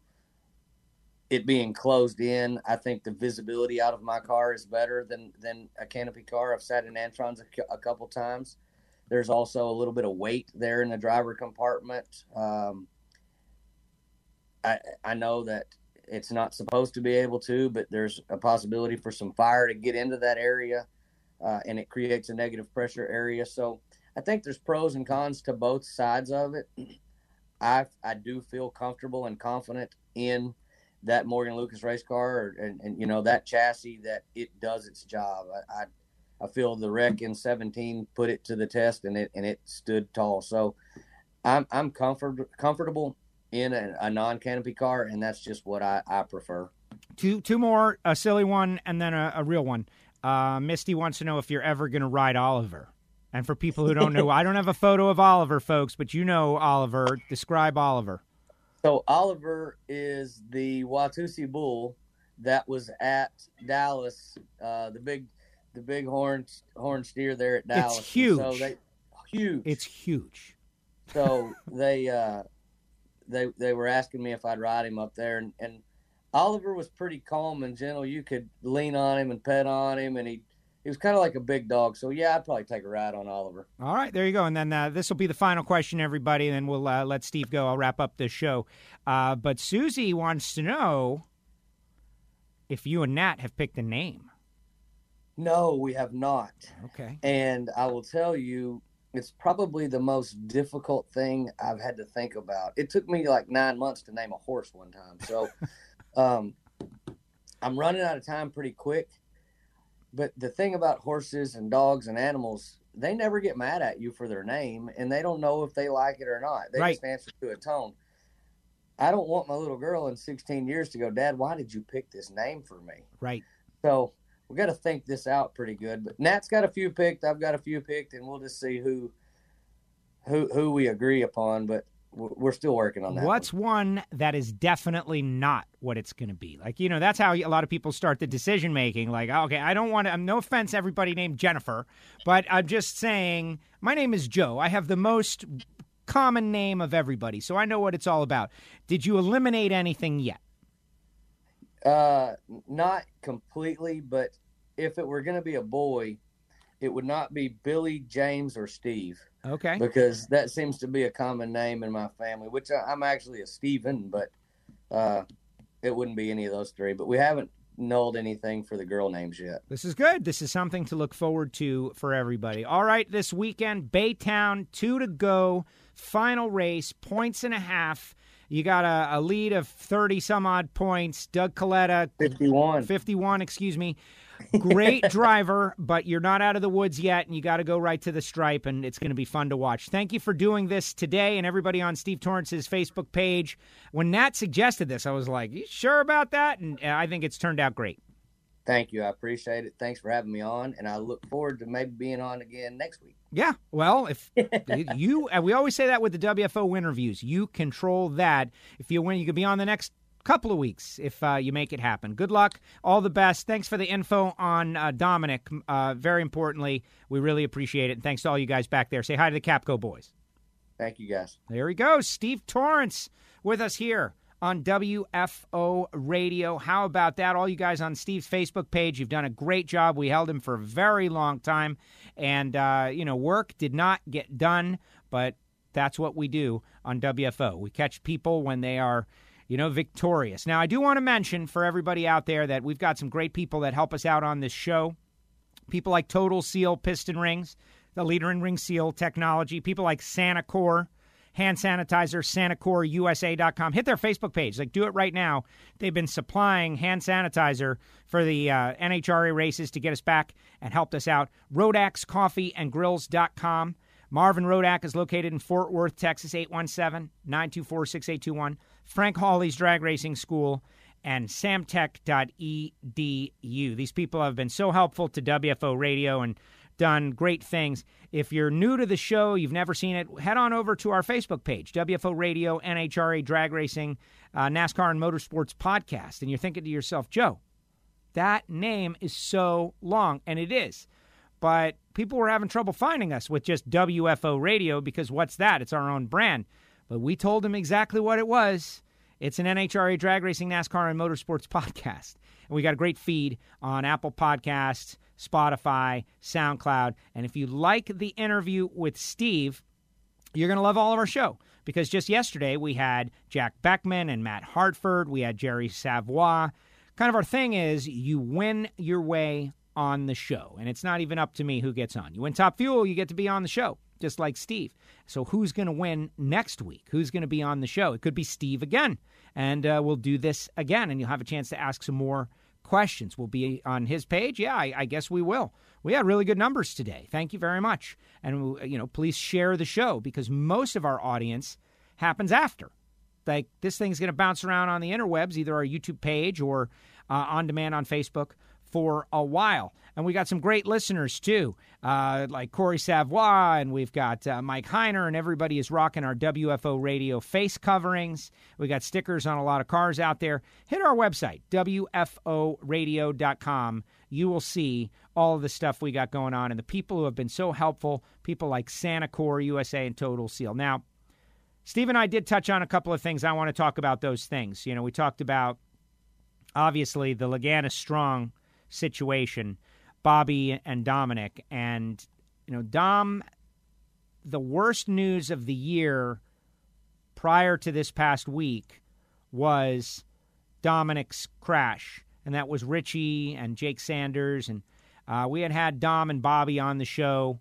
it being closed in. I think the visibility out of my car is better than than a canopy car. I've sat in Antron's a, a couple times. There's also a little bit of weight there in the driver compartment. Um, I I know that it's not supposed to be able to, but there's a possibility for some fire to get into that area, uh, and it creates a negative pressure area. So I think there's pros and cons to both sides of it. I I do feel comfortable and confident in that Morgan Lucas race car, and, and you know that chassis that it does its job. I, I I feel the wreck in 17 put it to the test, and it and it stood tall. So I'm I'm comfort comfortable in a, a non canopy car, and that's just what I, I prefer. Two two more, a silly one and then a, a real one. Uh, Misty wants to know if you're ever going to ride Oliver. And for people who don't know, I don't have a photo of Oliver, folks, but you know Oliver. Describe Oliver. So Oliver is the Watusi bull that was at Dallas, uh, the big, the big horn horn steer there at Dallas. It's huge. so they huge. It's huge. So they uh, they they were asking me if I'd ride him up there, and, and Oliver was pretty calm and gentle. You could lean on him and pet on him, and he he was kind of like a big dog. So yeah, I'd probably take a ride on Oliver. All right, there you go. And then uh, this will be the final question, everybody. And then we'll uh, let Steve go. I'll wrap up this show. Uh, but Susie wants to know if you and Nat have picked a name. No, we have not. Okay. And I will tell you, it's probably the most difficult thing I've had to think about. It took me like nine months to name a horse one time. So um, I'm running out of time pretty quick. But the thing about horses and dogs and animals, they never get mad at you for their name and they don't know if they like it or not. They right. just answer to a tone. I don't want my little girl in 16 years to go, Dad, why did you pick this name for me? Right. So we got to think this out pretty good. But Nat's got a few picked, I've got a few picked, and we'll just see who who who we agree upon, but we're still working on that. What's one. one that is definitely not what it's going to be? Like, you know, that's how a lot of people start the decision making. Like, okay, I don't want to, I'm no offense, everybody named Jennifer, but I'm just saying, my name is Joe. I have the most common name of everybody, so I know what it's all about. Did you eliminate anything yet? Uh, not completely, but if it were going to be a boy, it would not be Billy, James, or Steve. Okay. Because that seems to be a common name in my family, which I, am actually a Stephen, but uh, it wouldn't be any of those three. But we haven't nulled anything for the girl names yet. This is good. This is something to look forward to for everybody. All right, this weekend, Baytown, two to go, final race, points and a half. You got a, a lead of 30 some odd points. Doug Kalitta, 51. 51, excuse me. Great driver, but you're not out of the woods yet, and you got to go right to the stripe, and it's going to be fun to watch. Thank you for doing this today, and everybody on Steve Torrence's Facebook page. When Nat suggested this, I was like, "You sure about that?" And uh, I think it's turned out great. Thank you. I appreciate it. Thanks for having me on, and I look forward to maybe being on again next week. Yeah, well, if you, we always say that with the WFO interviews, you control that. If you win, you could be on the next couple of weeks if uh, you make it happen. Good luck. All the best. Thanks for the info on uh, Dominic. Uh, very importantly, we really appreciate it. And thanks to all you guys back there. Say hi to the Capco boys. Thank you, guys. There he goes. Steve Torrence with us here on WFO Radio. How about that? All you guys on Steve's Facebook page, you've done a great job. We held him for a very long time. And, uh, you know, work did not get done, but that's what we do on WFO. We catch people when they are you know, victorious. Now, I do want to mention for everybody out there that we've got some great people that help us out on this show. People like Total Seal Piston Rings, the leader in ring seal technology. People like SaniCore, hand sanitizer, SaniCoreUSA.com. Hit their Facebook page. Like, do it right now. They've been supplying hand sanitizer for the uh, NHRA races to get us back and helped us out. Rodax Coffee and. Marvin Rodak is located in Fort Worth, Texas, 817 924 6821. Frank Hawley's Drag Racing School, and samtech.edu. These people have been so helpful to WFO Radio and done great things. If you're new to the show, you've never seen it, head on over to our Facebook page, WFO Radio, NHRA Drag Racing, uh, NASCAR and Motorsports Podcast. And you're thinking to yourself, Joe, that name is so long. And it is. But people were having trouble finding us with just WFO Radio because what's that? It's our own brand. But we told them exactly what it was. It's an NHRA Drag Racing, NASCAR, and Motorsports podcast. And we got a great feed on Apple Podcasts, Spotify, SoundCloud. And if you like the interview with Steve, you're going to love all of our show because just yesterday we had Jack Beckman and Matt Hartford. We had Jerry Savoy. Kind of our thing is you win your way on the show. And it's not even up to me who gets on. You win Top Fuel, you get to be on the show just like Steve. So who's going to win next week? Who's going to be on the show? It could be Steve again, and uh, we'll do this again, and you'll have a chance to ask some more questions. We'll be on his page. Yeah, I, I guess we will. We had really good numbers today. Thank you very much, and you know, please share the show because most of our audience happens after. Like this thing's going to bounce around on the interwebs, either our YouTube page or uh, on demand on Facebook for a while. And we got some great listeners too, uh, like Corey Savoy, and we've got uh, Mike Heiner, and everybody is rocking our WFO radio face coverings. We got stickers on a lot of cars out there. Hit our website, WFOradio.com. You will see all of the stuff we got going on and the people who have been so helpful, people like SaniCore USA and Total Seal. Now, Steve and I did touch on a couple of things. I want to talk about those things. You know, we talked about obviously the Lagana Strong situation, Bobby and Dominic. And, you know, Dom, the worst news of the year prior to this past week was Dominic's crash. And that was Richie and Jake Sanders. And uh, we had had Dom and Bobby on the show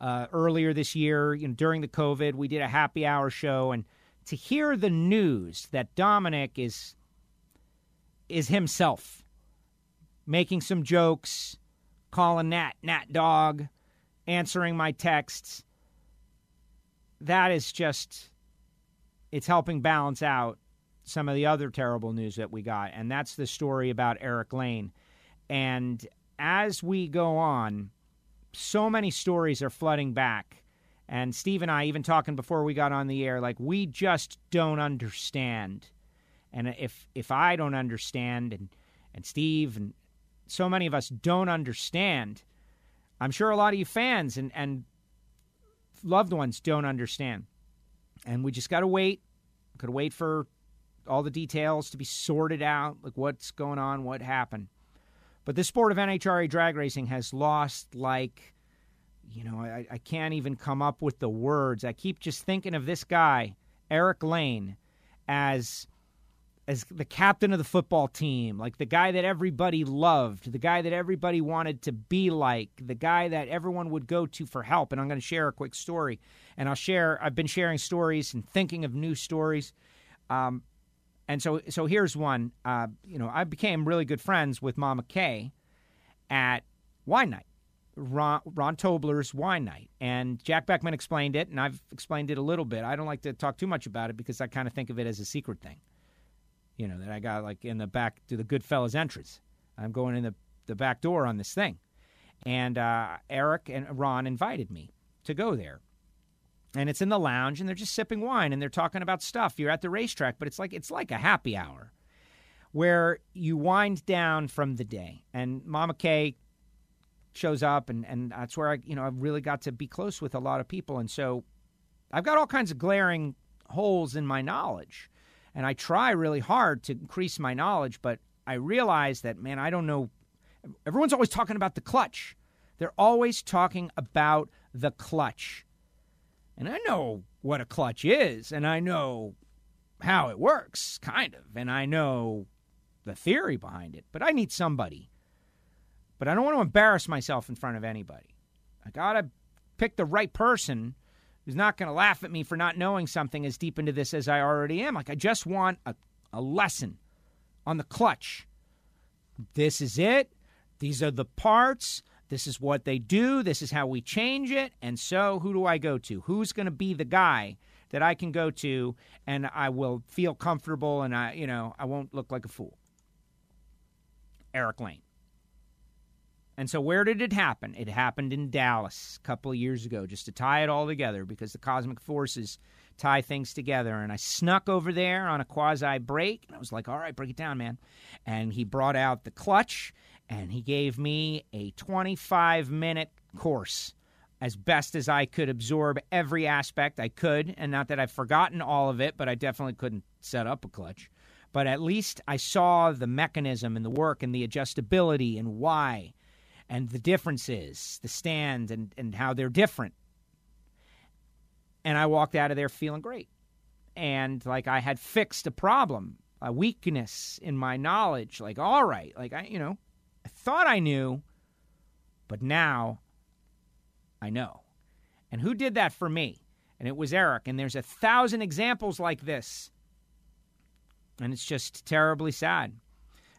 uh, earlier this year, you know, during the COVID. We did a happy hour show. And to hear the news that Dominic is is himself making some jokes, calling Nat Nat Dog, answering my texts. That is just it's helping balance out some of the other terrible news that we got, and that's the story about Eric Lane. And as we go on, so many stories are flooding back And Steve and I, even talking before we got on the air, like we just don't understand. And if if I don't understand, and and Steve and so many of us don't understand, I'm sure a lot of you fans and and loved ones don't understand. And we just got to wait. Could wait for all the details to be sorted out, like what's going on, what happened. But this sport of NHRA drag racing has lost, like, you know, I, I can't even come up with the words. I keep just thinking of this guy, Eric Lane, as as the captain of the football team, like the guy that everybody loved, the guy that everybody wanted to be like, the guy that everyone would go to for help. And I'm going to share a quick story. And I'll share, I've been sharing stories and thinking of new stories. Um, and so, so here's one. Uh, you know, I became really good friends with Mama Kay at wine night, Ron, Ron Tobler's wine night, and Jack Beckman explained it, and I've explained it a little bit. I don't like to talk too much about it because I kind of think of it as a secret thing. You know, that I got like in the back to the Goodfellas entrance. I'm going in the the back door on this thing, and uh, Eric and Ron invited me to go there. And it's in the lounge and they're just sipping wine and they're talking about stuff. You're at the racetrack but it's like it's like a happy hour where you wind down from the day. And mama kay shows up and, and that's where i you know I've really got to be close with a lot of people. And so i've got all kinds of glaring holes in my knowledge and i try really hard to increase my knowledge but i realize that man i don't know everyone's always talking about the clutch they're always talking about the clutch and I know what a clutch is, and I know how it works, kind of, and I know the theory behind it, but I need somebody. But I don't want to embarrass myself in front of anybody. I got to pick the right person who's not going to laugh at me for not knowing something as deep into this as I already am. Like, I just want a, a lesson on the clutch. This is it. These are the parts. This is what they do. This is how we change it. And so, who do I go to? Who's going to be the guy that I can go to and I will feel comfortable and I, you know, I won't look like a fool? Eric Lane. And so, where did it happen? It happened in Dallas a couple of years ago, just to tie it all together because the cosmic forces tie things together. And I snuck over there on a quasi break, and I was like, all right, break it down, man. And he brought out the clutch and he gave me a 25 minute course as best as I could absorb every aspect I could. And not that I've forgotten all of it, but I definitely couldn't set up a clutch. But at least I saw the mechanism and the work and the adjustability and why and the differences, the stand and, and how they're different. And I walked out of there feeling great. And like I had fixed a problem, a weakness in my knowledge. Like, all right, like I, you know, I thought I knew, but now I know. And who did that for me? And it was Eric. And there's a thousand examples like this. And it's just terribly sad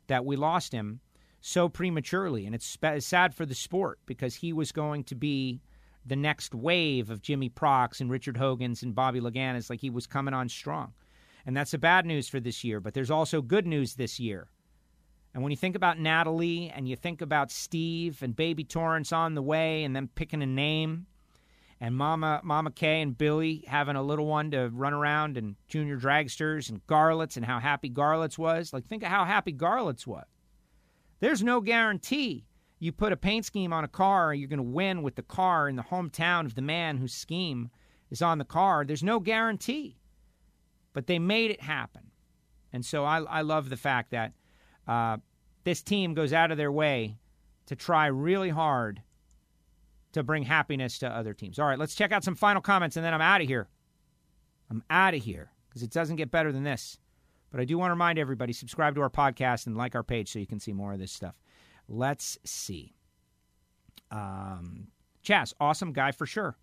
that we lost him so prematurely. And it's sad for the sport because he was going to be the next wave of Jimmy Procks and Richard Hogan's and Bobby Laganas. Like he was coming on strong. And that's the bad news for this year. But there's also good news this year. And when you think about Natalie and you think about Steve and baby Torrence on the way and them picking a name and Mama Mama Kay and Billy having a little one to run around and junior dragsters and Garlits and how happy Garlits was, like think of how happy Garlits was. There's no guarantee you put a paint scheme on a car you're going to win with the car in the hometown of the man whose scheme is on the car. There's no guarantee. But they made it happen. And so I, I love the fact that uh, this team goes out of their way to try really hard to bring happiness to other teams. All right, let's check out some final comments and then I'm out of here. I'm out of here because it doesn't get better than this. But I do want to remind everybody subscribe to our podcast and like our page so you can see more of this stuff. Let's see. Um, Chaz, awesome guy for sure.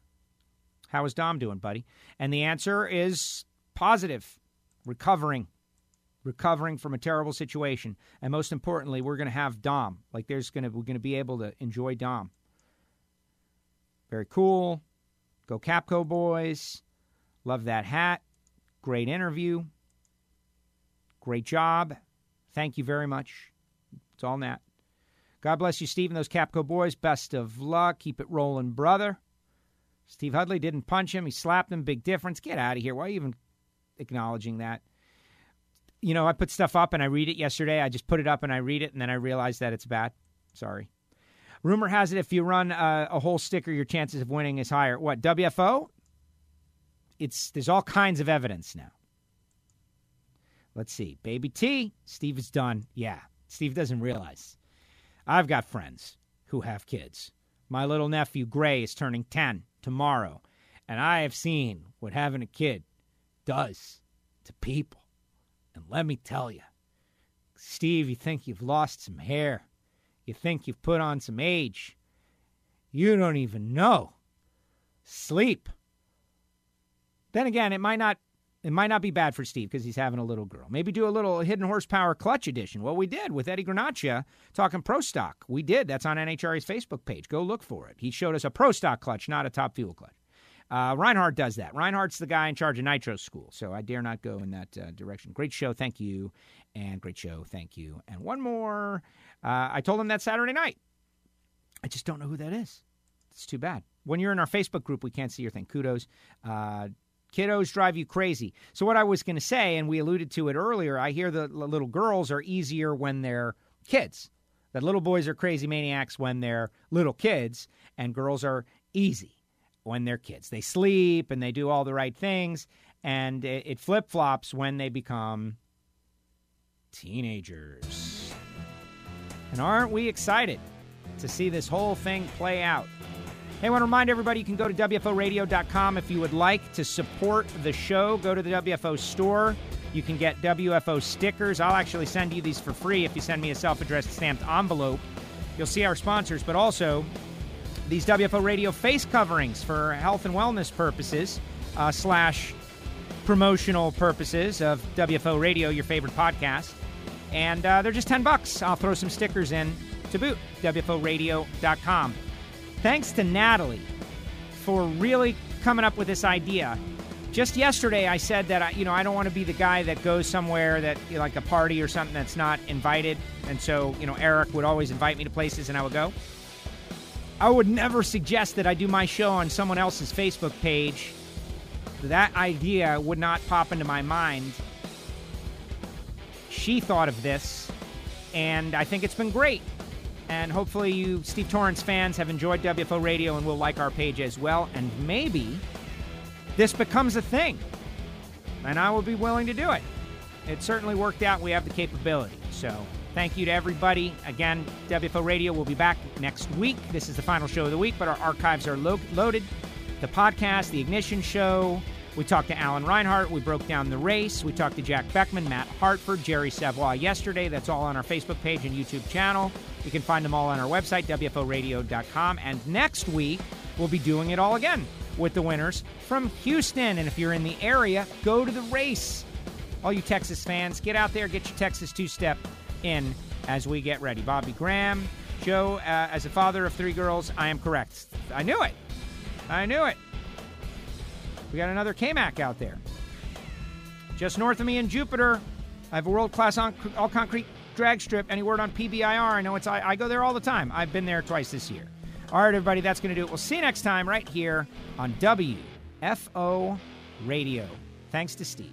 How is Dom doing, buddy? And the answer is positive, recovering recovering from a terrible situation. And most importantly, we're going to have Dom. Like there's going to we're going to be able to enjoy Dom. Very cool. Go Capco boys. Love that hat. Great interview. Great job. Thank you very much. It's all Nat. God bless you, Steve, and those Capco boys. Best of luck. Keep it rolling, brother. Steve Hudley didn't punch him. He slapped him. Big difference. Get out of here. Why are you even acknowledging that? You know, I put stuff up and I read it yesterday. I just put it up and I read it and then I realize that it's bad. Sorry. Rumor has it if you run a, a whole sticker, your chances of winning is higher. What, WFO? It's There's all kinds of evidence now. Let's see. Baby T, Steve is done. Yeah, Steve doesn't realize. I've got friends who have kids. My little nephew Gray is turning 10 tomorrow, and I have seen what having a kid does to people. And let me tell you, Steve, you think you've lost some hair, you think you've put on some age. You don't even know. Sleep. Then again, it might not it might not be bad for Steve because he's having a little girl. Maybe do a little hidden horsepower clutch edition. Well, we did with Eddie Guarnaccia talking pro stock. We did. That's on NHRA's Facebook page. Go look for it. He showed us a pro stock clutch, not a top fuel clutch. Uh, Reinhart does that. Reinhart's the guy in charge of Nitro School, so I dare not go in that uh, direction. Great show, thank you, and great show, thank you. And one more. Uh, I told him that Saturday night. I just don't know who that is. It's too bad. When you're in our Facebook group, we can't see your thing. Kudos. Kiddos drive you crazy. So, what I was going to say, and we alluded to it earlier, I hear the little girls are easier when they're kids. That little boys are crazy maniacs when they're little kids, and girls are easy when they're kids. They sleep and they do all the right things, and it flip flops when they become teenagers. And aren't we excited to see this whole thing play out? Hey, I want to remind everybody you can go to WFOradio.com if you would like to support the show. Go to the WFO store. You can get WFO stickers. I'll actually send you these for free if you send me a self addressed stamped envelope. You'll see our sponsors, but also these WFO radio face coverings for health and wellness purposes, uh, slash promotional purposes of WFO Radio, your favorite podcast. And uh, they're just 10 bucks. I'll throw some stickers in to boot. WFOradio.com. Thanks to Natalie for really coming up with this idea. Just yesterday, I said that I, you know I don't want to be the guy that goes somewhere that you know, like a party or something that's not invited, and so you know Eric would always invite me to places, and I would go. I would never suggest that I do my show on someone else's Facebook page. That idea would not pop into my mind. She thought of this, and I think it's been great. And hopefully, you Steve Torrence fans have enjoyed WFO Radio and will like our page as well. And maybe this becomes a thing. And I will be willing to do it. It certainly worked out. We have the capability. So thank you to everybody. Again, WFO Radio will be back next week. This is the final show of the week, but our archives are lo- loaded. The podcast, the Ignition Show. We talked to Alan Reinhart. We broke down the race. We talked to Jack Beckman, Matt Hartford, Jerry Savoy yesterday. That's all on our Facebook page and YouTube channel. You can find them all on our website, WFOradio.com. And next week, we'll be doing it all again with the winners from Houston. And if you're in the area, go to the race. All you Texas fans, get out there, get your Texas two step in as we get ready. Bobby Graham, Joe, uh, as a father of three girls, I am correct. I knew it. I knew it. We got another KMAC out there. Just north of me in Jupiter, I have a world class all concrete drag strip. Any word on PBIR? I know it's I, I go there all the time. I've been there twice this year. All right, everybody, that's going to do it. We'll see you next time right here on WFO Radio. Thanks to Steve.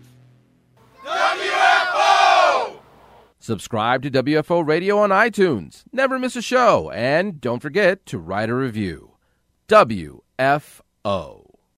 WFO! Subscribe to WFO Radio on iTunes. Never miss a show. And don't forget to write a review. WFO.